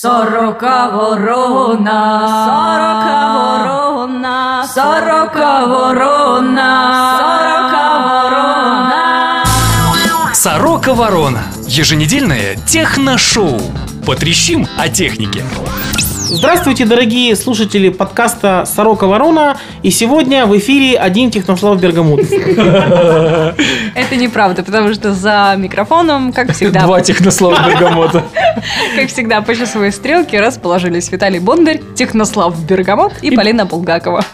Сорока ворона, сорока ворона, сорока ворона, сорока ворона. Сорока Ворона. Еженедельное техношоу. Потрещим о технике. Здравствуйте, дорогие слушатели подкаста «Сорока Ворона». И сегодня в эфире один Технослав Бергамут. Это неправда, потому что за микрофоном, как всегда, Два технослова бергамота. как всегда, по часовой стрелке расположились Виталий Бондарь, Технослав Бергамот и Полина Булгакова.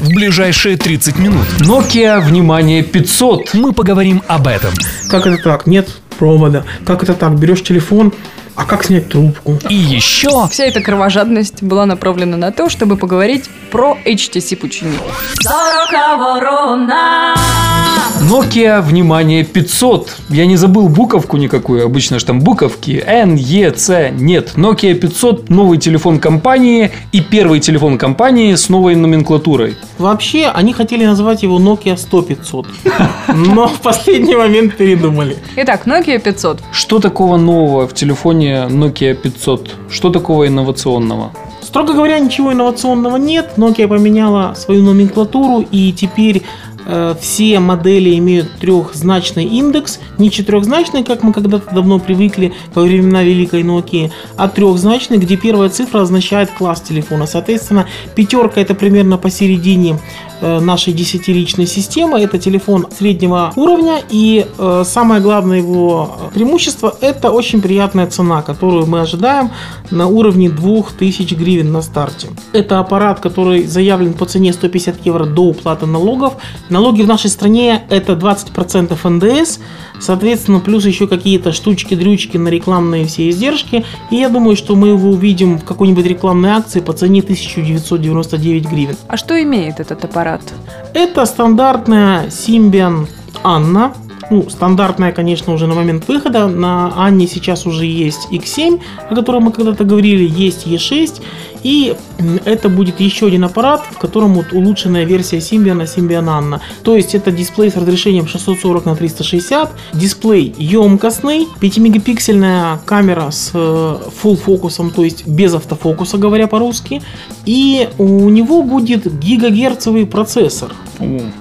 В ближайшие 30 минут. Nokia, внимание, 500. Мы поговорим об этом. Как это так? Нет провода. Как это так? Берешь телефон, а как снять трубку? И еще... Вся эта кровожадность была направлена на то, чтобы поговорить про HTC ворона. Nokia, внимание, 500. Я не забыл буковку никакую. Обычно же там буковки. N, E, C. Нет. Nokia 500 новый телефон компании и первый телефон компании с новой номенклатурой. Вообще, они хотели назвать его Nokia 100-500. Но в последний момент передумали. Итак, Nokia 500. Что такого нового в телефоне Nokia 500? Что такого инновационного? Строго говоря, ничего инновационного нет. Nokia поменяла свою номенклатуру, и теперь э, все модели имеют трехзначный индекс, не четырехзначный, как мы когда-то давно привыкли во времена Великой Nokia, а трехзначный, где первая цифра означает класс телефона. Соответственно, пятерка это примерно посередине нашей десятиричной системы. Это телефон среднего уровня, и э, самое главное его преимущество это очень приятная цена, которую мы ожидаем на уровне 2000 гривен на старте. Это аппарат, который заявлен по цене 150 евро до уплаты налогов. Налоги в нашей стране это 20% НДС, соответственно, плюс еще какие-то штучки-дрючки на рекламные все издержки. И я думаю, что мы его увидим в какой-нибудь рекламной акции по цене 1999 гривен. А что имеет этот аппарат? Это стандартная Symbian Anna. Ну, стандартная, конечно, уже на момент выхода. На Анне сейчас уже есть X7, о котором мы когда-то говорили, есть E6. И это будет еще один аппарат, в котором вот улучшенная версия Symbian, Symbian Anna. То есть это дисплей с разрешением 640 на 360, дисплей емкостный, 5-мегапиксельная камера с э, full фокусом, то есть без автофокуса, говоря по-русски. И у него будет гигагерцовый процессор.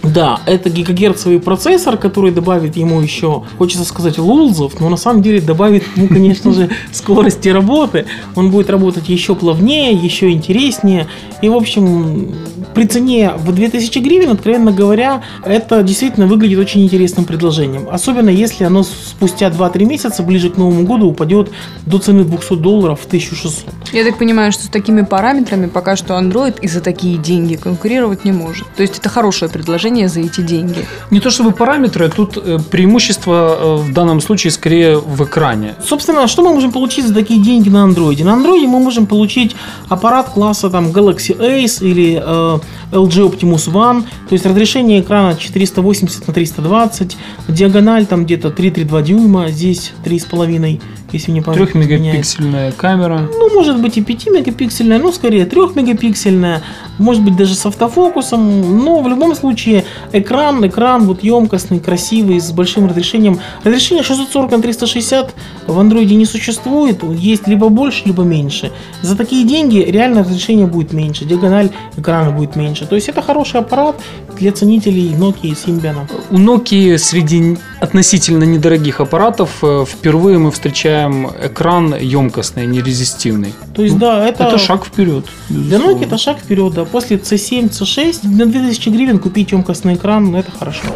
Да, это гигагерцовый процессор, который добавит ему еще, хочется сказать, лулзов, но на самом деле добавит ему, конечно же, скорости работы. Он будет работать еще плавнее, еще интереснее. И, в общем, при цене в 2000 гривен, откровенно говоря, это действительно выглядит очень интересным предложением. Особенно если оно спустя 2-3 месяца, ближе к Новому году, упадет до цены 200 долларов в 1600. Я так понимаю, что с такими параметрами пока что Android и за такие деньги конкурировать не может. То есть это хорошее предложение за эти деньги. Не то чтобы параметры, тут э, преимущество э, в данном случае скорее в экране. Собственно, что мы можем получить за такие деньги на андроиде? На андроиде мы можем получить аппарат класса там Galaxy Ace или э, LG Optimus One, то есть разрешение экрана 480 на 320, диагональ там где-то 3,32 дюйма, здесь 3,5, если не память не изменяет. Трехмегапиксельная камера. Ну, может быть и 5 мегапиксельная, ну, скорее 3 мегапиксельная, может быть даже с автофокусом, но в любом случае экран, экран вот емкостный, красивый, с большим разрешением. Разрешение 640 на 360 в андроиде не существует, есть либо больше, либо меньше. За такие деньги реально разрешение будет меньше, диагональ экрана будет меньше. То есть это хороший аппарат для ценителей Nokia и Symbian. У Nokia среди относительно недорогих аппаратов э, впервые мы встречаем экран емкостный, нерезистивный. То есть, да, это, Это шаг вперед. Для Nokia это шаг вперед, да. После C7, C6 на 2000 гривен купить емкостный экран, ну, это хорошо.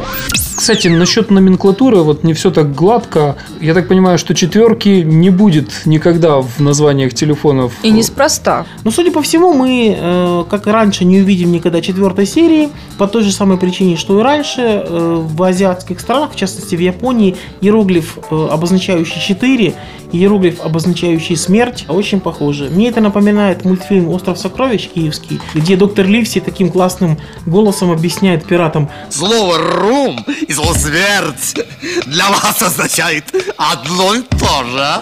Кстати, насчет номенклатуры, вот не все так гладко. Я так понимаю, что четверки не будет никогда в названиях телефонов. И неспроста. Но, судя по всему, мы, э, как и раньше, не увидим никогда четвертой серии, по той же самой причине, что и раньше. Э, в азиатских странах, в частности в Японии, иероглиф, э, обозначающий 4, и иероглиф, обозначающий смерть, очень похожи. Мне это напоминает мультфильм «Остров сокровищ» киевский, где доктор Ливси таким классным голосом объясняет пиратам, Слово «рум» и слово «смерть» для вас означает одно и то же.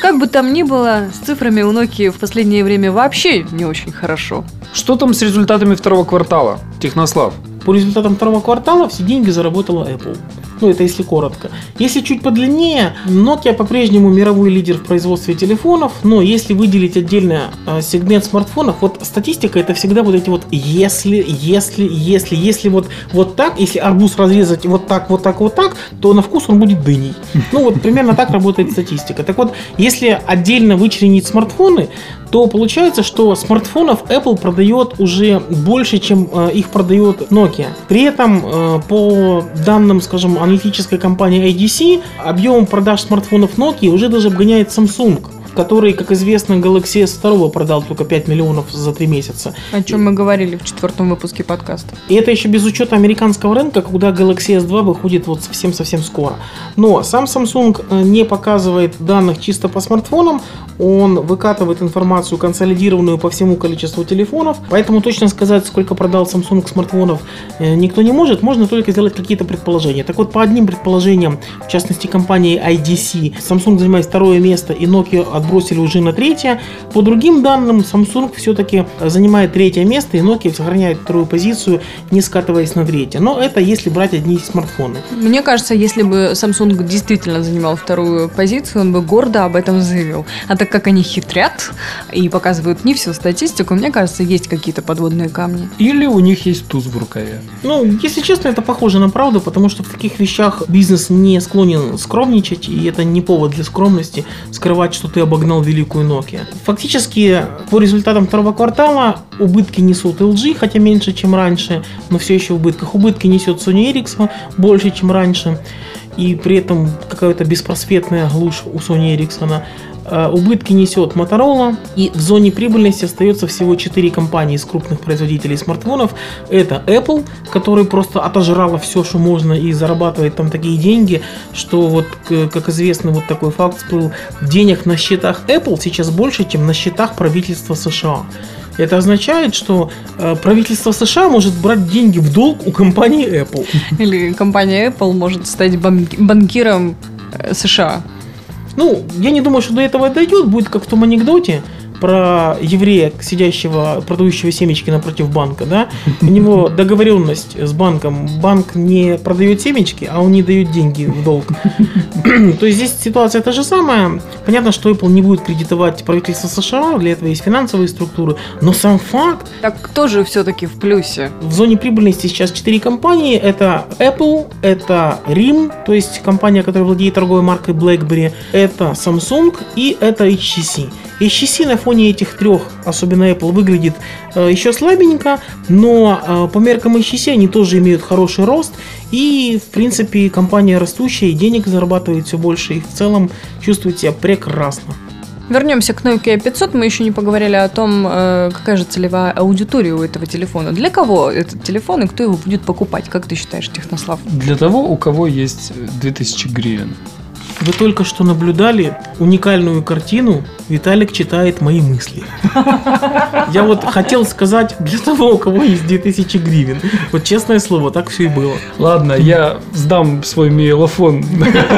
Как бы там ни было, с цифрами у Nokia в последнее время вообще не очень хорошо. Что там с результатами второго квартала? Технослав. по результатам второго квартала все деньги заработала Apple. Ну, это если коротко. Если чуть подлиннее, Nokia по-прежнему мировой лидер в производстве телефонов, но если выделить отдельно э, сегмент смартфонов, вот статистика это всегда вот эти вот если, если, если, если вот, вот так, если арбуз разрезать вот так, вот так, вот так, то на вкус он будет дыней. Ну, вот примерно так работает статистика. Так вот, если отдельно вычленить смартфоны, то получается, что смартфонов Apple продает уже больше, чем э, их продает Nokia. При этом, э, по данным, скажем, аналитической компании IDC, объем продаж смартфонов Nokia уже даже обгоняет Samsung который, как известно, Galaxy S2 продал только 5 миллионов за 3 месяца. О чем мы говорили в четвертом выпуске подкаста. И это еще без учета американского рынка, куда Galaxy S2 выходит вот совсем-совсем скоро. Но сам Samsung э, не показывает данных чисто по смартфонам, он выкатывает информацию консолидированную по всему количеству телефонов, поэтому точно сказать, сколько продал Samsung смартфонов, э, никто не может, можно только сделать какие-то предположения. Так вот, по одним предположениям, в частности компании IDC, Samsung занимает второе место и Nokia отбросили уже на третье. По другим данным, Samsung все-таки занимает третье место и Nokia сохраняет вторую позицию, не скатываясь на третье. Но это если брать одни смартфоны. Мне кажется, если бы Samsung действительно занимал вторую позицию, он бы гордо об этом заявил. А так как они хитрят и показывают не всю статистику, мне кажется, есть какие-то подводные камни. Или у них есть туз в рукаве. Ну, если честно, это похоже на правду, потому что в таких вещах бизнес не склонен скромничать, и это не повод для скромности скрывать, что ты обогнал великую Nokia. Фактически, по результатам второго квартала убытки несут LG, хотя меньше, чем раньше, но все еще в убытках. Убытки несет Sony Ericsson больше, чем раньше, и при этом какая-то беспросветная глушь у Sony Ericsson. Э, Убытки несет Motorola, и в зоне прибыльности остается всего 4 компании из крупных производителей смартфонов. Это Apple, который просто отожрала все, что можно, и зарабатывает там такие деньги, что вот, как известно, вот такой факт всплыл, денег на счетах Apple сейчас больше, чем на счетах правительства США. Это означает, что э, правительство США может брать деньги в долг у компании Apple. Или компания Apple может стать банки- банкиром э, США. Ну, я не думаю, что до этого дойдет. Будет как в том анекдоте про еврея, сидящего, продающего семечки напротив банка, да, у него договоренность с банком, банк не продает семечки, а он не дает деньги в долг. То есть здесь ситуация та же самая. Понятно, что Apple не будет кредитовать правительство США, для этого есть финансовые структуры, но сам факт, Так кто же все-таки в плюсе? в зоне прибыльности сейчас 4 компании. Это Apple, это RIM, то есть компания, которая владеет торговой маркой BlackBerry, это Samsung и это HTC. HTC на фоне этих трех, особенно Apple, выглядит э, еще слабенько, но э, по меркам HTC они тоже имеют хороший рост. И, в принципе, компания растущая, и денег зарабатывает все больше, и в целом чувствует себя прекрасно. Вернемся к Nokia 500. Мы еще не поговорили о том, э, какая же целевая аудитория у этого телефона. Для кого этот телефон и кто его будет покупать? Как ты считаешь, Технослав? Для того, у кого есть 2000 гривен. Вы только что наблюдали уникальную картину «Виталик читает мои мысли». Я вот хотел сказать для того, у кого есть 2000 гривен. Вот честное слово, так все и было. Ладно, я сдам свой мейлофон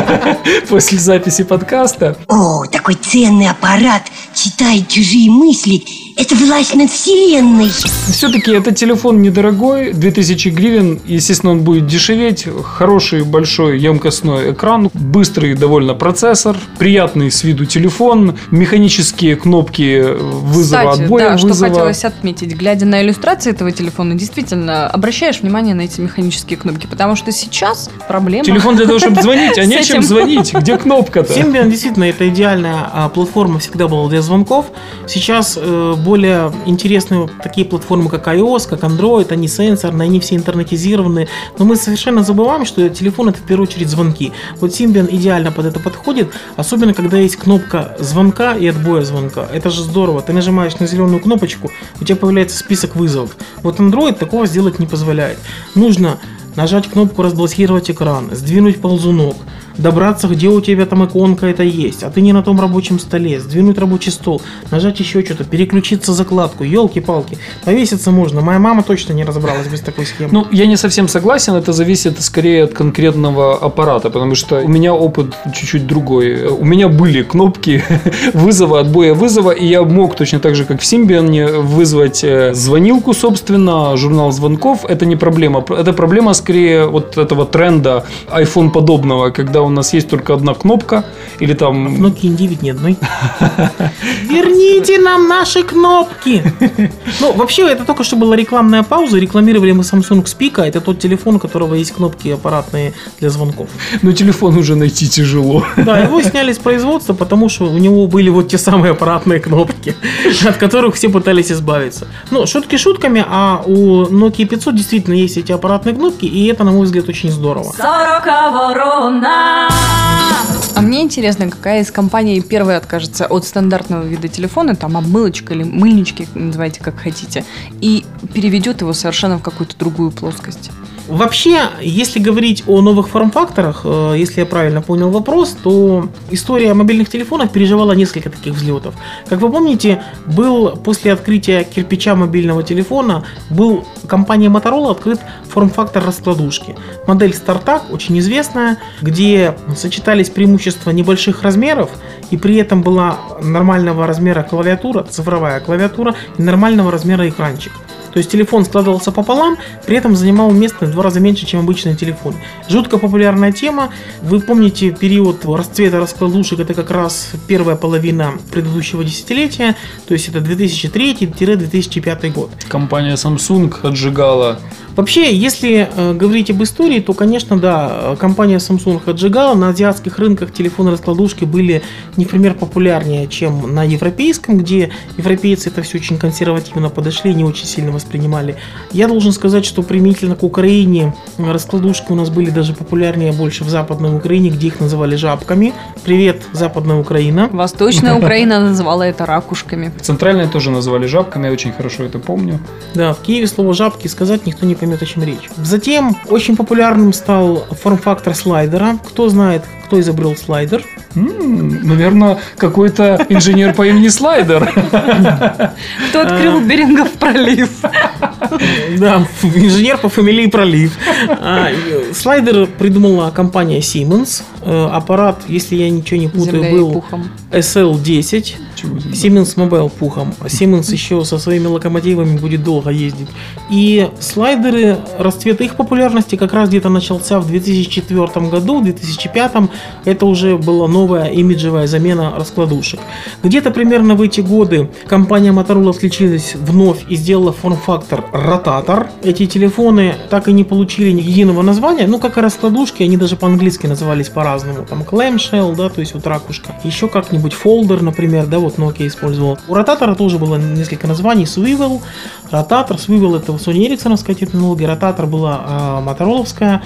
после записи подкаста. О, такой ценный аппарат читает чужие мысли. Это власть над вселенной. Все-таки это телефон недорогой, 2000 гривен. Естественно, он будет дешеветь. Хороший, большой, емкостной экран, быстрый довольно процессор, приятный с виду телефон, механические кнопки вызова, Кстати, отбоя да, что вызова. хотелось отметить. Глядя на иллюстрации этого телефона, действительно обращаешь внимание на эти механические кнопки, потому что сейчас проблема... Телефон для того, чтобы звонить, а нечем звонить. Где кнопка-то? Symbian действительно это идеальная а, платформа всегда была для звонков. Сейчас э, более интересные такие платформы, как iOS, как Android, они сенсорные, они все интернетизированные. Но мы совершенно забываем, что телефон это в первую очередь звонки. Вот Symbian идеально под это подходит, особенно когда есть кнопка звонка и отбоя звонка. Это же здорово. Ты нажимаешь на зеленую кнопочку, у тебя появляется список вызовов. Вот Android такого сделать не позволяет. Нужно нажать кнопку разблокировать экран, сдвинуть ползунок, добраться, где у тебя там иконка это есть, а ты не на том рабочем столе, сдвинуть рабочий стол, нажать еще что-то, переключиться закладку, елки-палки, повеситься можно. Моя мама точно не разобралась без такой схемы. Ну, я не совсем согласен, это зависит скорее от конкретного аппарата, потому что у меня опыт чуть-чуть другой. У меня были кнопки вызова, отбоя вызова, и я мог точно так же, как в Symbian, вызвать э, звонилку, собственно, журнал звонков. Это не проблема. Это проблема скорее вот этого тренда iPhone подобного, когда у нас есть только одна кнопка, или В там... Nokia 9 ни одной. Верните нам наши кнопки! Ну, вообще, это только что была рекламная пауза. Рекламировали мы Samsung Speak, а это тот телефон, у которого есть кнопки аппаратные для звонков. Ну, телефон уже найти тяжело. Да, его сняли с производства, потому что у него были вот те самые аппаратные кнопки, от которых все пытались избавиться. Ну, шутки шутками, а у Nokia 500 действительно есть эти аппаратные кнопки, и это, на мой взгляд, очень здорово. Сорока ворона. А мне интересно, какая из компаний первая откажется от стандартного вида телефона, там обмылочка или мыльнички, называйте как хотите, и переведет его совершенно в какую-то другую плоскость. Вообще, если говорить о новых форм-факторах, э, если я правильно понял вопрос, то история мобильных телефонов переживала несколько таких взлетов. Как вы помните, был после открытия кирпича мобильного телефона, был компания Motorola открыт форм-фактор раскладушки. Модель StarTAC, очень известная, где сочетались преимущества небольших размеров, и при этом была нормального размера клавиатура, цифровая клавиатура и нормального размера экранчик. То есть телефон складывался пополам, при этом занимал место в два раза меньше, чем обычный телефон. Жутко популярная тема. Вы помните период расцвета раскладушек, это как раз первая половина предыдущего десятилетия, то есть это 2003-2005 год. Компания Samsung отжигала Вообще, если э, говорить об истории, то, конечно, да, компания Samsung отжигала. На азиатских рынках телефоны-раскладушки были не в пример популярнее, чем на европейском, где европейцы это все очень консервативно подошли, не очень сильно воспринимали. Я должен сказать, что применительно к Украине раскладушки у нас были даже популярнее больше в Западной Украине, где их называли жабками. Привет, Западная Украина. Восточная Украина называла это ракушками. Центральные тоже назвали жабками, я очень хорошо это помню. Да, в Киеве слово жабки сказать никто не поймет, о чем речь. Затем очень популярным стал форм-фактор слайдера. Кто знает, кто изобрел слайдер? М, Наверное, какой-то инженер по имени Слайдер. Кто открыл Берингов пролив? Да, инженер по фамилии Пролив. А, Слайдер придумала компания Siemens. Э, Аппарат, если я ничего не путаю, был пухом. SL-10. Чего за- Siemens Mobile пухом. Siemens еще со своими локомотивами будет долго ездить. И слайдеры, расцвет их популярности как раз где-то начался в 2004 году, в 2005 это уже была новая имиджевая замена раскладушек. Где-то примерно в эти годы компания Motorola включилась вновь и сделала форм-фактор ротатор. Эти телефоны так и не получили ни единого названия, ну как и раскладушки, они даже по-английски назывались по-разному. Там clamshell, да, то есть вот ракушка. Еще как-нибудь фолдер, например, да, вот Nokia использовал. У ротатора тоже было несколько названий. Swivel, ротатор. Swivel это Sony Ericssonская технология, ротатор была мотороловская.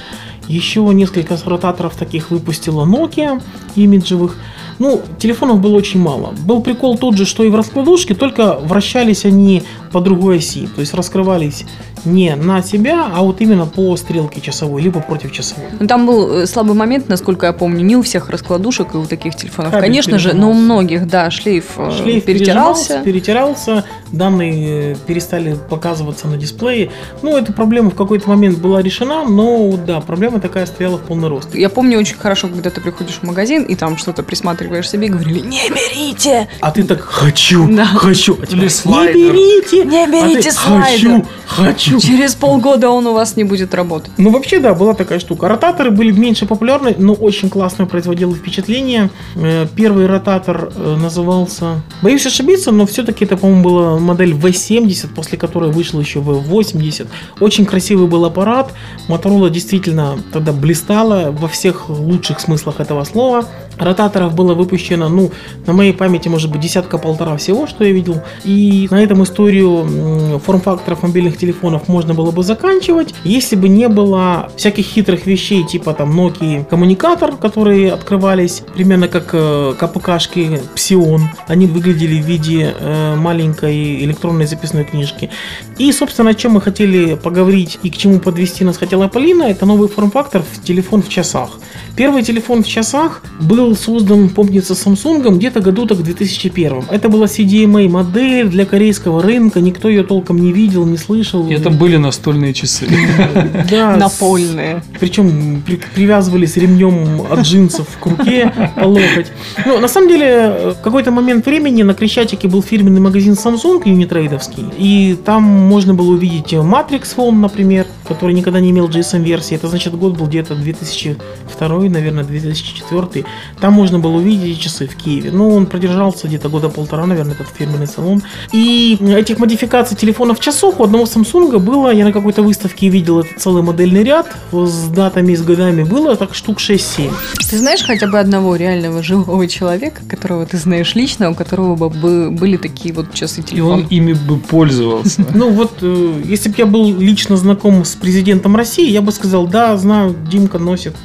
Еще несколько ротаторов таких выпустила Nokia имиджевых. Ну, телефонов было очень мало. Был прикол тот же, что и в раскладушке, только вращались они по другой оси. То есть раскрывались не на себя, а вот именно по стрелке часовой, либо против часовой. Ну, там был э, слабый момент, насколько я помню, не у всех раскладушек и у таких телефонов. Кабель Конечно же, но у многих, да, шлейф, э, Шлейф перетирался. перетирался, данные э, перестали показываться на дисплее. Ну, эта проблема в какой-то момент была решена, но да, проблема такая стояла в полный рост. Я помню очень хорошо, когда ты приходишь в магазин и там что-то присматриваешь себе и говорили, не берите, А ты так хочу, Да. хочу. А тебя, не берите, Не берите а ты, слайдер. Хочу, хочу. Через полгода он у вас не будет работать. Ну, вообще, да, была такая штука. Ротаторы были меньше популярны, но очень классно производило впечатление. Э, Первый ротатор э, назывался... Боюсь ошибиться, но все-таки это, по-моему, была модель V70, после которой вышел еще V80. Очень красивый был аппарат. Motorola действительно тогда блистала во всех лучших смыслах этого слова. Ротаторов было выпущено, ну, на моей памяти, может быть, десятка-полтора всего, что я видел. И на этом историю форм-факторов мобильных телефонов можно было бы заканчивать, если бы не было всяких хитрых вещей, типа там Nokia коммуникатор, которые открывались примерно как э, КПКшки Psion. Они выглядели в виде э, маленькой электронной записной книжки. И, собственно, о чем мы хотели поговорить и к чему подвести нас хотела Полина, это новый форм-фактор телефон в часах. Первый телефон в часах был создан, помнится, Samsung где-то году так в 2001. Это была CDMA модель для корейского рынка, никто ее толком не видел, не слышал. И Это были настольные часы. Да, Напольные. Причем при- привязывались ремнем от джинсов к руке по локоть. Ну, на самом деле, э, в какой-то момент времени на Крещатике был фирменный магазин Samsung юнитрейдовский. И там можно было увидеть Matrix Phone, например, который никогда не имел GSM-версии. Это значит, год был где-то 2002, наверное, 2004. Там можно было увидеть часы в Киеве. Ну, он продержался где-то года полтора, наверное, этот фирменный салон. И этих модификаций телефонов часов у одного Samsung было, я на какой-то выставке видел этот целый модельный ряд с датами, с годами, было так штук 6-7. Ты знаешь хотя бы одного реального живого человека, которого ты знаешь лично, у которого бы бы были такие вот часы И он ими бы пользовался. Ну вот, э, если бы я был лично знаком с президентом России, я бы сказал, да, знаю, Димка носит.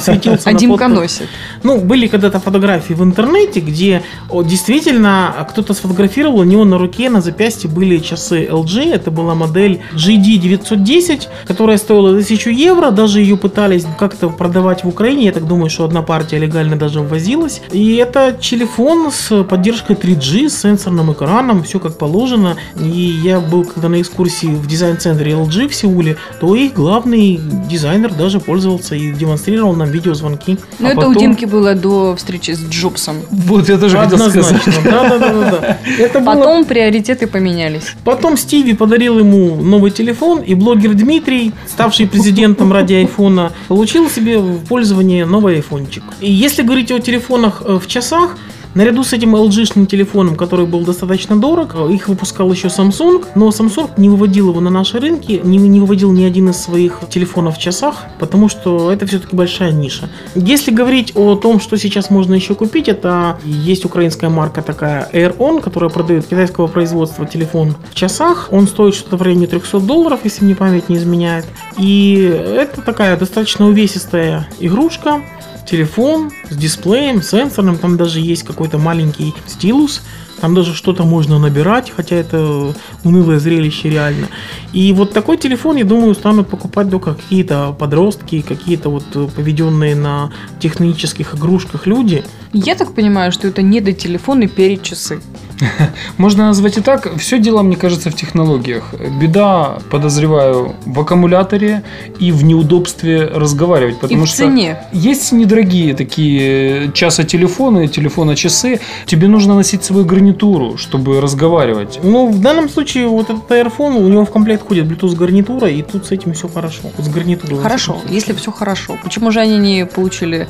Светился А Димка носит. Ну, были когда-то фотографии в интернете, где действительно кто-то сфотографировал, у него на руке, на запястье были часы LG. Это была модель GD910, которая стоила 1000 евро. Даже ее пытались как-то продавать в Украине. Я так думаю, что одна партия легально даже ввозилась. И это телефон с поддержкой 3G, с сенсорным экраном, все как положено. И я был когда на экскурсии в дизайн-центре LG в Сеуле, то их главный дизайнер даже пользовался и демонстрировал нам видеозвонки. Ну, А это потом- у Димки было до встречи с Джобсом. Вот я тоже хотел Однозначно. сказать. Да, да, да. Это было- Потом приоритеты поменялись. Потом Стиви подарил ему новый телефон, и блогер Дмитрий, ставший президентом ради айфона, получил себе в пользование новый айфончик. И если говорить о телефонах э, в часах, Наряду с этим LG-шным телефоном, который был достаточно дорог, их выпускал еще Samsung, но Samsung не выводил его на наши рынки, не, не выводил ни один из своих телефонов в часах, потому что это все-таки большая ниша. Если говорить о том, что сейчас можно еще купить, это есть украинская марка такая AirOn, которая продает китайского производства телефон в часах. Он стоит что-то в районе 300 долларов, если мне память не изменяет. И это такая достаточно увесистая игрушка, телефон с дисплеем, сенсорным, там даже есть какой-то маленький стилус, там даже что-то можно набирать, хотя это унылое зрелище реально. И вот такой телефон, я думаю, станут покупать только какие-то подростки, какие-то вот э, поведенные на технических игрушках люди. Я так понимаю, что это не до телефона перед часы. Можно назвать и так. Все дело, мне кажется, в технологиях. Беда, подозреваю, в аккумуляторе и в неудобстве разговаривать. Потому и в что цене. есть недорогие такие часо-телефоны, телефона-часы. Тебе нужно носить свою гарнитуру, чтобы разговаривать. Ну, в данном случае вот этот Airphone, у него в комплект входит Bluetooth гарнитура, и тут с этим все хорошо. С гарнитурой. Хорошо, если все хорошо. Почему же они не получили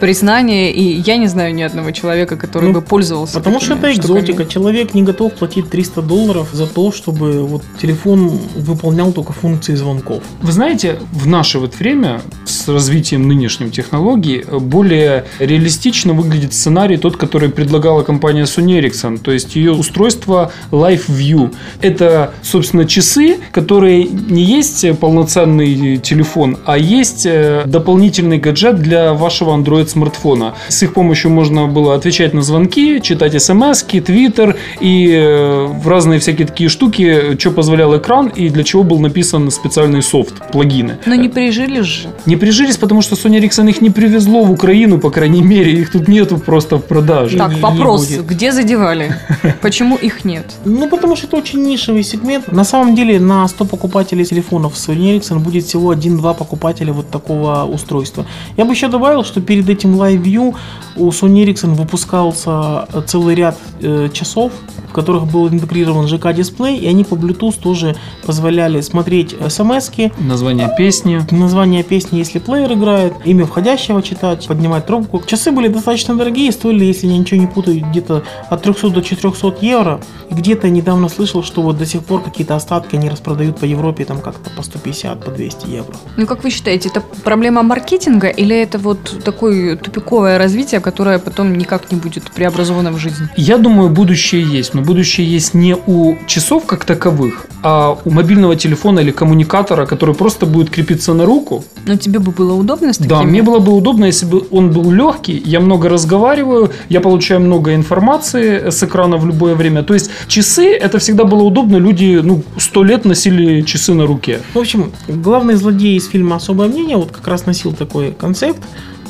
признание? И я не знаю ни одного человека, который Ну, бы пользовался. Потому что такими это штуками. экзотика. Человек не готов платить 300 долларов за то, чтобы вот телефон выполнял только функции звонков. Вы знаете, в наше вот время с развитием нынешним технологий более реалистично выглядит сценарий тот, который предлагала компания Sony Ericsson. То есть ее устройство Live View. Это, собственно, часы, которые не есть полноценный телефон, а есть э, дополнительный гаджет для вашего Android смартфона. С их помощью можно было отвечать на звонки, читать смс, твиттер и э, в разные всякие такие штуки, что позволял экран и для чего был написан специальный софт, плагины. Но не прижились же. Не прижились, потому что Sony Ericsson их не привезло в Украину, по крайней мере, их тут нету просто в продаже. Так, не- не вопрос, будет. где задевали? Почему их нет? Ну, потому что это очень нишевый сегмент. На самом деле, на 100 покупателей телефонов Sony Ericsson будет всего 1-2 покупателя вот такого устройства. Я бы еще добавил, что перед этим Live View у Sony Ericsson выпускался целый ряд э, часов, в которых был интегрирован ЖК-дисплей, и они по Bluetooth тоже позволяли смотреть смс-ки, Название песни. название песни, если плеер играет, имя входящего читать, поднимать трубку. Часы были достаточно дорогие, стоили, если я ничего не путаю, где-то от 300 до 400 евро. И где-то я недавно слышал, что вот до сих пор какие-то остатки они распродают по Европе там как-то по 150, по 200 евро. Ну, как вы считаете, это проблема маркетинга или это вот такое тупиковое развитие, которое потом никак не будет преобразовано в жизнь? Я думаю, будущее есть, но будущее есть не у часов как таковых, а у мобильного телефона или коммуникатора, который просто будет крепиться на руку. Но тебе бы было удобно с такими? Да, мне было бы удобно, если бы он был легкий, я много разговариваю, я получаю много информации с экрана в любое время. То есть часы, это всегда было удобно, люди, ну, сто лет носили часы на руке. В общем, главный злодей из фильма «Особое мнение» вот как раз носил такой концепт.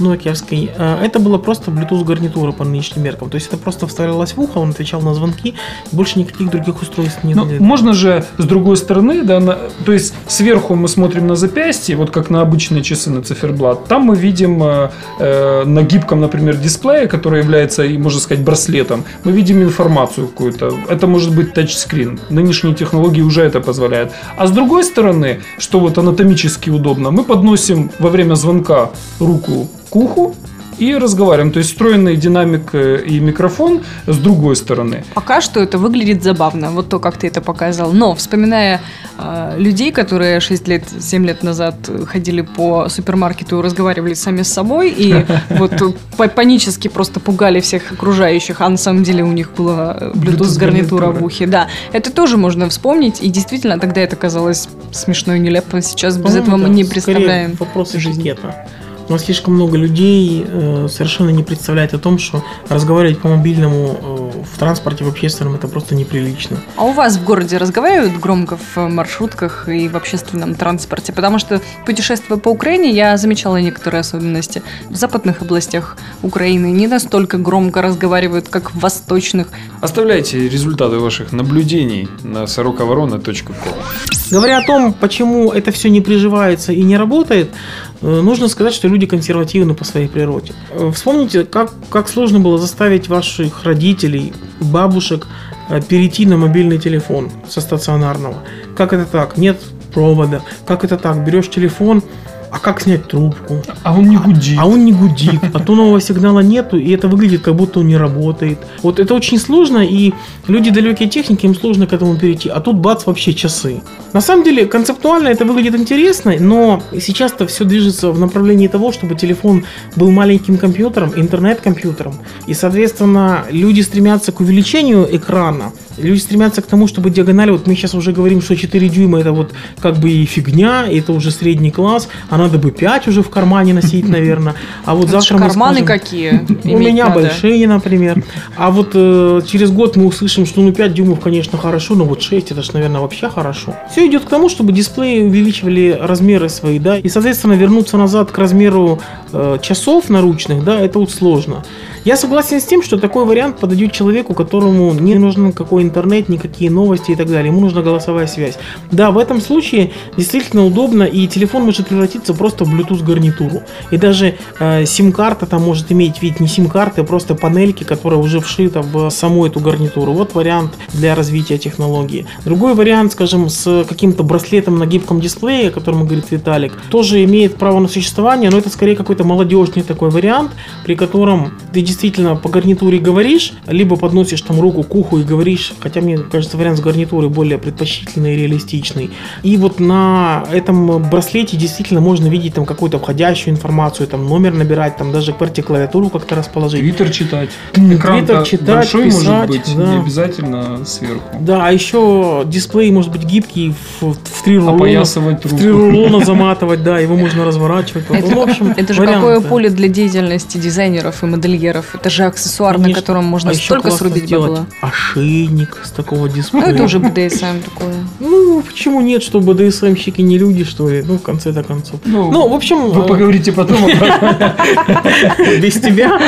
Нокиевской, э, это было просто Bluetooth гарнитура по нынешним меркам. То есть это просто вставлялось в ухо, он отвечал на звонки, больше никаких других устройств не Ну, было. можно же с другой стороны, да, на- то есть сверху мы смотрим на запястье, вот как на обычные часы на циферблат. Там мы видим э, э, на гибком, например, дисплее, который является, можно сказать, браслетом, мы видим информацию какую-то. Это может быть тачскрин. Нынешние технологии уже это позволяют. А с другой стороны, что вот анатомически удобно, мы подносим во время звонка руку к уху и разговариваем. То есть встроенный динамик э, и микрофон с другой стороны. Пока что это выглядит забавно, вот то, как ты это показал. Но, вспоминая э, людей, которые 6 лет, 7 лет назад ходили по супермаркету и разговаривали сами с собой, и вот па- панически просто пугали всех окружающих, а на самом деле у них была э, Bluetooth-гарнитура в ухе. Да, это тоже можно вспомнить, и действительно тогда это казалось смешно и нелепо. Сейчас без этого мы не представляем. Вопрос этикета. У нас слишком много людей э, совершенно не представляет о том, что разговаривать по мобильному э, в транспорте в общественном это просто неприлично. А у вас в городе разговаривают громко в маршрутках и в общественном транспорте? Потому что, путешествуя по Украине, я замечала некоторые особенности. В западных областях Украины не настолько громко разговаривают, как в восточных. Оставляйте результаты ваших наблюдений на сороковорона.ком. Говоря о том, почему это все не приживается и не работает, нужно сказать, что люди консервативны по своей природе. Э, Вспомните, как, как сложно было заставить ваших родителей, бабушек э, перейти на мобильный телефон со стационарного. Как это так? Нет провода. Как это так? Берешь телефон, а как снять трубку? А он не гудит. А он не гудит, а тонового сигнала нету, и это выглядит, как будто он не работает. Вот это очень сложно, и люди далекие техники, им сложно к этому перейти. А тут бац, вообще часы. На самом деле, концептуально это выглядит интересно, но сейчас-то все движется в направлении того, чтобы телефон был маленьким компьютером, интернет-компьютером. И, соответственно, люди стремятся к увеличению экрана, люди стремятся к тому, чтобы диагональ, вот мы сейчас уже говорим, что 4 дюйма это вот как бы и фигня, это уже средний класс, а надо бы 5 уже в кармане носить, наверное. А вот завтра мы карманы какие. у меня большие, например. А вот э, через год мы услышим, что ну 5 дюймов, конечно, хорошо, но вот 6 это ж, наверное, вообще хорошо. Все идет к тому, чтобы дисплеи увеличивали размеры свои, да, и, соответственно, вернуться назад к размеру э, часов наручных, да, это вот сложно. Я согласен с тем, что такой вариант подойдет человеку, которому не нужен какой интернет, никакие новости и так далее. Ему нужна голосовая связь. Да, в этом случае действительно удобно, и телефон может превратиться просто в Bluetooth гарнитуру. И даже э, сим-карта там может иметь вид не сим-карты, а просто панельки, которая уже вшита в саму эту гарнитуру. Вот вариант для развития технологии. Другой вариант, скажем, с каким-то браслетом на гибком дисплее, о котором говорит Виталик, тоже имеет право на существование, но это скорее какой-то молодежный такой вариант, при котором ты действительно по гарнитуре говоришь, либо подносишь там руку к уху и говоришь, хотя мне кажется вариант с гарнитурой более предпочтительный и реалистичный. И вот на этом браслете действительно можно видеть там какую-то входящую информацию, там номер набирать, там даже QWERTY-клавиатуру как-то расположить. Твиттер читать. Твиттер Экран читать, большой писать, может быть, да. не обязательно сверху. Да, а еще дисплей может быть гибкий в, в три рулона. В три рулона заматывать, да, его можно разворачивать. Это, Ну, в общем, это же варианты. какое поле для деятельности дизайнеров и модельеров. Это же аксессуар, на Конечно. котором можно А столько срубить бабла. ошейник с такого Ну, дисплея. это уже BDSM такое. Ну, почему нет, что БДСМщики не люди, что ли? Ну, в конце-то концов. Ну, в общем, Вы э, поговорите потом. без тебя,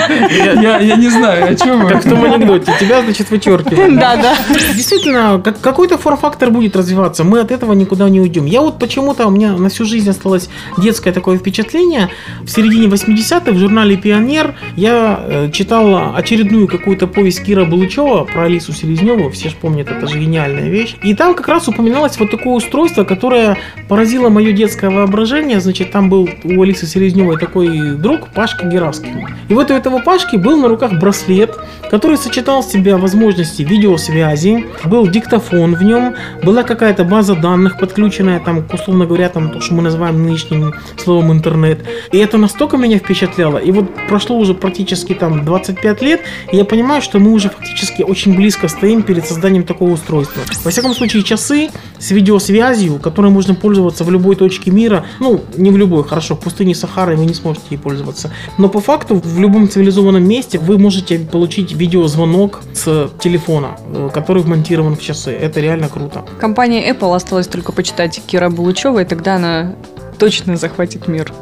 Я я не знаю, о чем вы. как в том анекдоте, тебя, значит, вычеркивают. Да, да. Действительно, как- какой-то форм-фактор будет развиваться, мы от этого никуда не уйдем. Я вот почему-то, у меня на всю жизнь осталось детское такое впечатление. В середине 80-х в журнале «Пионер» я э, читал очередную какую-то повесть Кира Булычева про Алису Селезневу, все же помнят, это же гениальная вещь. И там как раз упоминалось вот такое устройство, которое поразило мое детское воображение. Значит, там был у Алисы Селезневой такой друг Пашка Гераскин. И вот у этого Пашки был на руках браслет, который сочетал в себя возможности видеосвязи, был диктофон в нем, была какая-то база данных подключенная, там, условно говоря, там, то, что мы называем нынешним словом интернет. И это настолько меня впечатляло. И вот прошло уже практически там 25 лет, и я понимаю, что мы уже фактически очень близко стоим перед созданием такого устройства. Во всяком случае, часы с видеосвязью, которой можно пользоваться в любой точке мира, ну, не в любой, хорошо, в пустыне Сахары вы не сможете ей пользоваться, но по факту в любом цивилизованном месте вы можете получить видеозвонок с телефона, э, который вмонтирован в часы. Это реально круто. Компания Apple осталось только почитать Кира Булычева, и тогда она точно захватит мир.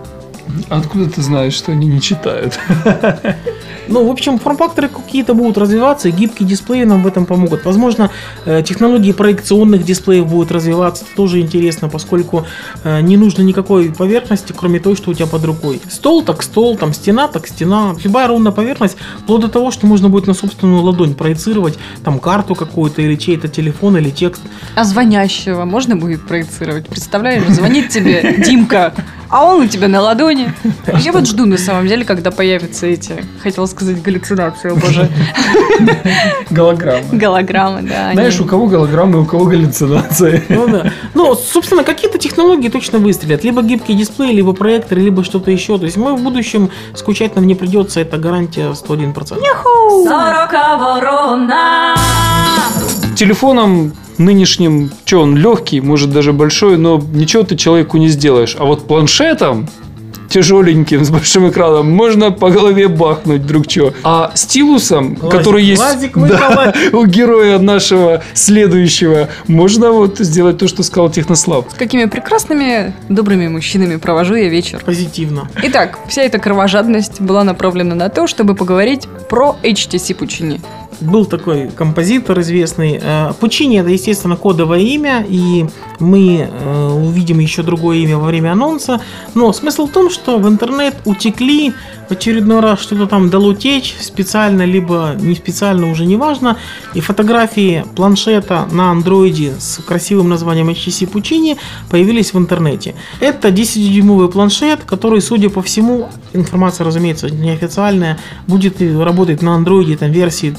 Откуда ты знаешь, что они не читают? Ну, в общем, форм-факторы какие-то будут развиваться, и гибкие дисплеи нам в этом помогут. Возможно, э, технологии проекционных дисплеев будут развиваться, это тоже интересно, поскольку э, не нужно никакой поверхности, кроме той, что у тебя под рукой. Стол так стол, там стена так стена, любая ровная поверхность, вплоть до того, что можно будет на собственную ладонь проецировать там карту какую-то или чей-то телефон или текст. А звонящего можно будет проецировать? Представляешь, звонит тебе Димка, а он у тебя на ладони. Я вот жду на самом деле, когда появятся эти, хотела сказать, галлюцинации, о боже, Голограмма. голограммы, да. Знаешь, они- у кого голограммы, у кого галлюцинации. Ну да. Ну, собственно, какие-то технологии точно выстрелят. Либо гибкий дисплей, либо проектор, либо что-то еще. То есть мы в будущем скучать нам не придется, это гарантия 101%. Сорока ворона. Телефоном нынешним, что он легкий, может даже большой, но ничего ты человеку не сделаешь. А вот планшетом тяжеленьким, с большим экраном, можно по голове бахнуть вдруг что. А стилусом, Глазик- который есть да, у героя нашего следующего, можно вот сделать то, что сказал Технослав. С какими прекрасными, добрыми мужчинами провожу я вечер. Позитивно. Итак, вся эта кровожадность была направлена на то, чтобы поговорить про HTC Puccini. Был такой композитор известный. Э, Пучини это, естественно, кодовое имя, и мы э, увидим еще другое имя во время анонса. Но смысл в том, что в интернет утекли в очередной раз что-то там дало течь, специально либо не специально, уже не важно. И фотографии планшета на андроиде с красивым названием HTC Puccini появились в интернете. Это 10-дюймовый планшет, который, судя по всему, информация, разумеется, неофициальная, будет работать на андроиде там, версии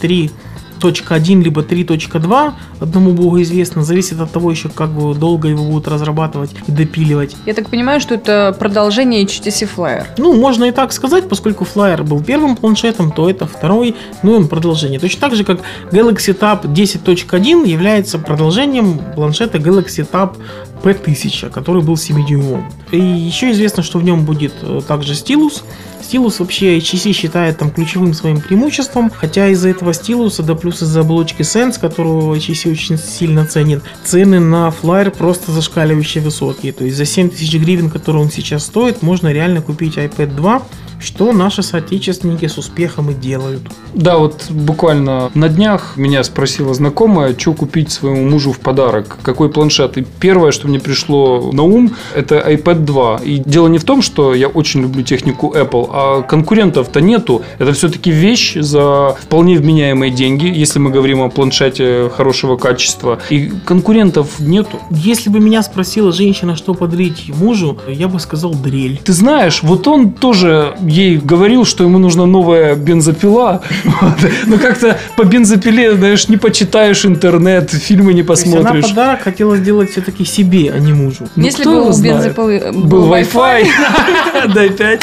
3.1 либо 3.2, одному богу известно, зависит от того еще, как бы долго его будут разрабатывать и допиливать. Я так понимаю, что это продолжение HTC Flyer. Ну, можно и так сказать, поскольку Flyer был первым планшетом, то это второй, ну и он продолжение. Точно так же, как Galaxy Tab 10.1 является продолжением планшета Galaxy Tab P1000, который был 7-дюймовым. И еще известно, что в нем будет э, также стилус. Стилус вообще HTC считает там ключевым своим преимуществом, хотя из-за этого стилуса, да плюс из-за оболочки Sense, которую HTC очень сильно ценит, цены на Flyer просто зашкаливающие высокие. То есть за 7000 гривен, которые он сейчас стоит, можно реально купить iPad 2, что наши соотечественники с успехом и делают. Да, вот буквально на днях меня спросила знакомая, что купить своему мужу в подарок, какой планшет. И первое, что мне пришло на ум, это iPad 2. И дело не в том, что я очень люблю технику Apple, а конкурентов-то нету. Это все-таки вещь за вполне вменяемые деньги, если мы говорим о планшете хорошего качества. И конкурентов нету. Если бы меня спросила женщина, что подарить мужу, я бы сказал дрель. Ты знаешь, вот он тоже ей говорил, что ему нужна новая бензопила. Вот. Но как-то по бензопиле, знаешь, не почитаешь интернет, фильмы не То есть она посмотришь. подарок хотела сделать все-таки себе, а не мужу. Ну, Если кто бы у бензопилы Был Wi-Fi. Дай пять.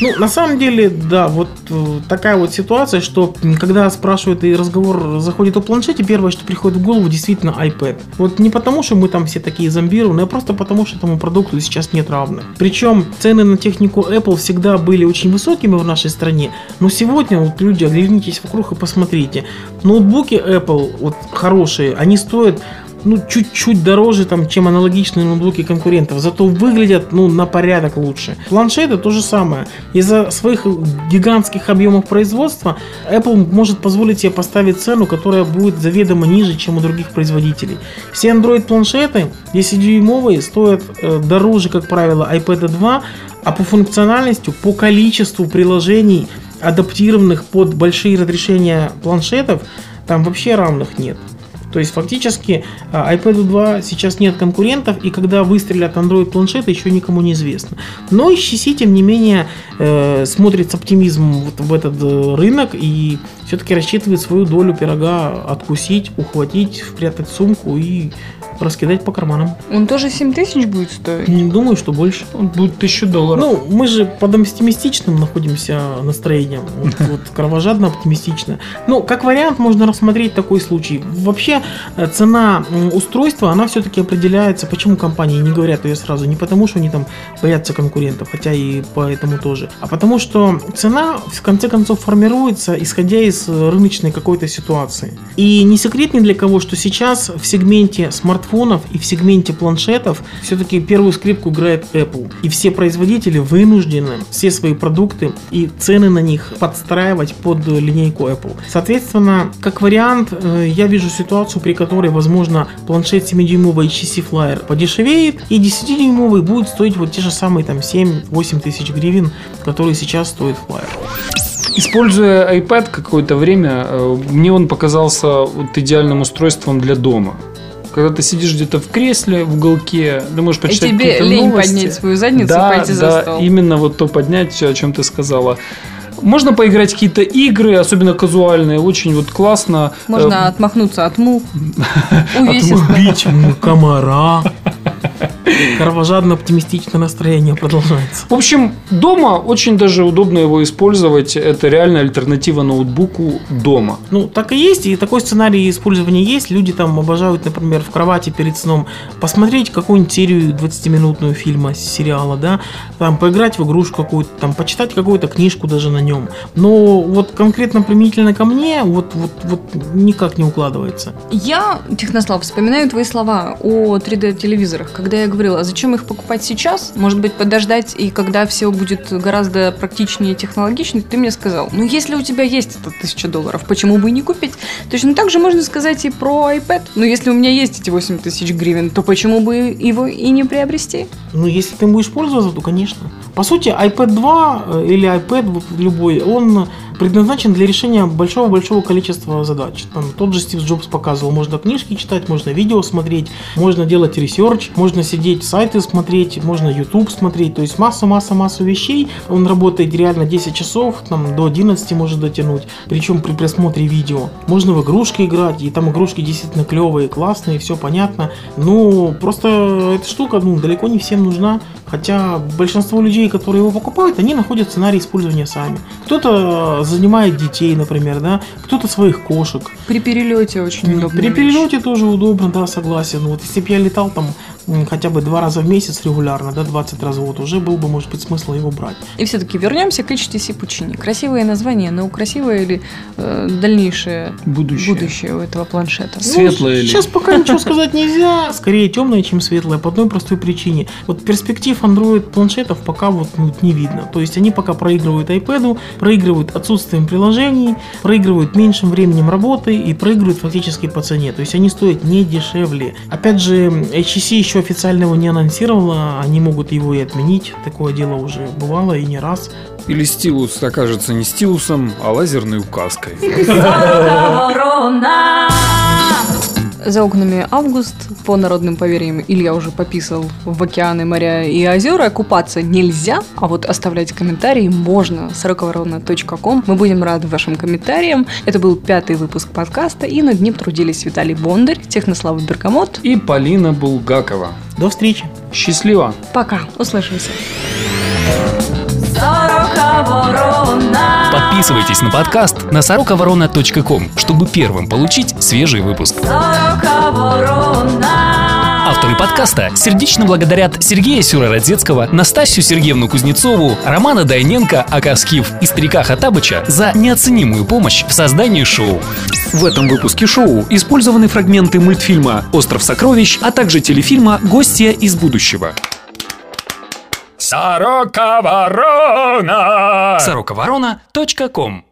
Ну, на самом деле, да, вот э, такая вот ситуация, что когда спрашивают и разговор заходит о планшете, первое, что приходит в голову, действительно iPad. Вот не потому, что мы там все такие зомбированные, а просто потому, что этому продукту сейчас нет равных. Причем цены на технику Apple всегда были очень высокими в нашей стране, но сегодня вот люди, оглянитесь вокруг и посмотрите. Ноутбуки Apple, вот хорошие, они стоят ну, чуть-чуть дороже, там, чем аналогичные ноутбуки конкурентов, зато выглядят, ну, на порядок лучше. Планшеты то же самое. Из-за своих гигантских объемов производства Apple может позволить себе поставить цену, которая будет заведомо ниже, чем у других производителей. Все Android планшеты 10-дюймовые стоят э, дороже, как правило, iPad 2, а по функциональности, по количеству приложений, адаптированных под большие разрешения планшетов, там вообще равных нет. То есть фактически а, iPad 2 сейчас нет конкурентов, и когда выстрелят Android планшеты, еще никому не известно. Но HTC, тем не менее, э, смотрит с оптимизмом вот в этот э, рынок и все-таки рассчитывает свою долю пирога откусить, ухватить, впрятать в сумку и раскидать по карманам. Он тоже 7 тысяч будет стоить? Не думаю, что больше. Он будет тысячу долларов. Ну, мы же под оптимистичным находимся настроением. Вот, вот кровожадно оптимистично. Ну, как вариант, можно рассмотреть такой случай. Вообще, э, цена устройства, она все-таки определяется, почему компании не говорят ее сразу, не потому что они там боятся конкурентов, хотя и поэтому тоже, а потому что цена в конце концов формируется, исходя из рыночной какой-то ситуации. И не секрет ни для кого, что сейчас в сегменте смартфонов и в сегменте планшетов все-таки первую скрипку играет Apple. И все производители вынуждены все свои продукты и цены на них подстраивать под линейку Apple. Соответственно, как вариант, э, я вижу ситуацию, при которой, возможно, планшет 7-дюймовый HTC Flyer подешевеет, и 10-дюймовый будет стоить вот те же самые там 7-8 тысяч гривен, которые сейчас стоит Flyer. Используя iPad какое-то время, э, мне он показался вот идеальным устройством для дома. Когда ты сидишь где-то в кресле, в уголке, ты можешь И почитать тебе какие-то лень новости. поднять свою задницу да, и пойти да, за стол. именно вот то поднять, о чем ты сказала. Можно поиграть в какие-то игры, особенно казуальные, очень вот классно. Можно Э, отмахнуться от мух. Увесисто. Убить комара. Кровожадно оптимистичное настроение продолжается. В общем, дома очень даже удобно его использовать. Это реально альтернатива ноутбуку дома. Ну, так и есть, и такой сценарий использования есть. Люди там обожают, например, в кровати перед сном посмотреть какую-нибудь серию 20-минутную фильма, сериала, да, там поиграть в игрушку какую-то, там почитать какую-то книжку даже на нем. Но вот конкретно применительно ко мне, вот, вот, вот никак не укладывается. Я, Технослав, вспоминаю твои слова о 3D-телевизорах, когда я говорила, а зачем их покупать сейчас? Может быть, подождать, и когда все будет гораздо практичнее и технологичнее, ты мне сказал, ну, если у тебя есть эта тысяча долларов, почему бы и не купить? Точно так же можно сказать и про iPad. Ну, если у меня есть эти 8 тысяч гривен, то почему бы его и не приобрести? Ну, если ты будешь пользоваться, то конечно. По сути, iPad 2 э, или iPad любой, он предназначен для решения большого-большого количества задач. Там тот же Стив Джобс показывал, можно книжки читать, можно видео смотреть, можно делать research, можно сидеть сайты смотреть, можно YouTube смотреть, то есть масса-масса-массу вещей. Он работает реально 10 часов, там до 11 может дотянуть, причем при просмотре видео. Можно в игрушки играть, и там игрушки действительно клевые, классные, все понятно. Ну, просто эта штука ну, далеко не всем нужна. Хотя большинство людей, которые его покупают, они находят сценарий использования сами. Кто-то занимает детей, например, да, кто-то своих кошек. При перелете очень удобно. При перелете тоже удобно, да, согласен. Вот если бы я летал там хотя бы два раза в месяц регулярно, да, 20 раз в год, уже был бы, может быть, смысл его брать. И все-таки вернемся к HTC Puccini. Красивое название, но красивое ли э, дальнейшее Будущее. будущее у этого планшета? Светлое ли? Сейчас пока ничего сказать нельзя. Скорее темное, чем светлое, по одной простой причине. Вот перспектив Android планшетов пока вот ну, не видно. То есть они пока проигрывают iPad, проигрывают отсутствием приложений, проигрывают меньшим временем работы и проигрывают фактически по цене. То есть они стоят не дешевле. Опять же, HTC еще официально его не анонсировала, они могут его и отменить. Такое дело уже бывало и не раз. Или стилус окажется не стилусом, а лазерной указкой. Ворона. За окнами август, по народным поверьям, Илья уже пописал в океаны, моря и озера. Купаться нельзя, а вот оставлять комментарии можно. сороковорона.ком. Мы будем рады вашим комментариям. Это был пятый выпуск подкаста, и над ним трудились Виталий Бондарь, Технослава Беркамот. И Полина Булгакова. До встречи! Счастливо! Пока, услышимся. Подписывайтесь на подкаст на сороковорона.ком, чтобы первым получить свежий выпуск. Авторы подкаста сердечно благодарят Сергея Сюрородецкого, Настасью Сергеевну Кузнецову, Романа Дайненко, Акаскив и Старика Хатабыча за неоценимую помощь в создании шоу. В этом выпуске шоу использованы фрагменты мультфильма «Остров сокровищ», а также телефильма «Гостья из будущего». Сорока ворона! сороковорона.ком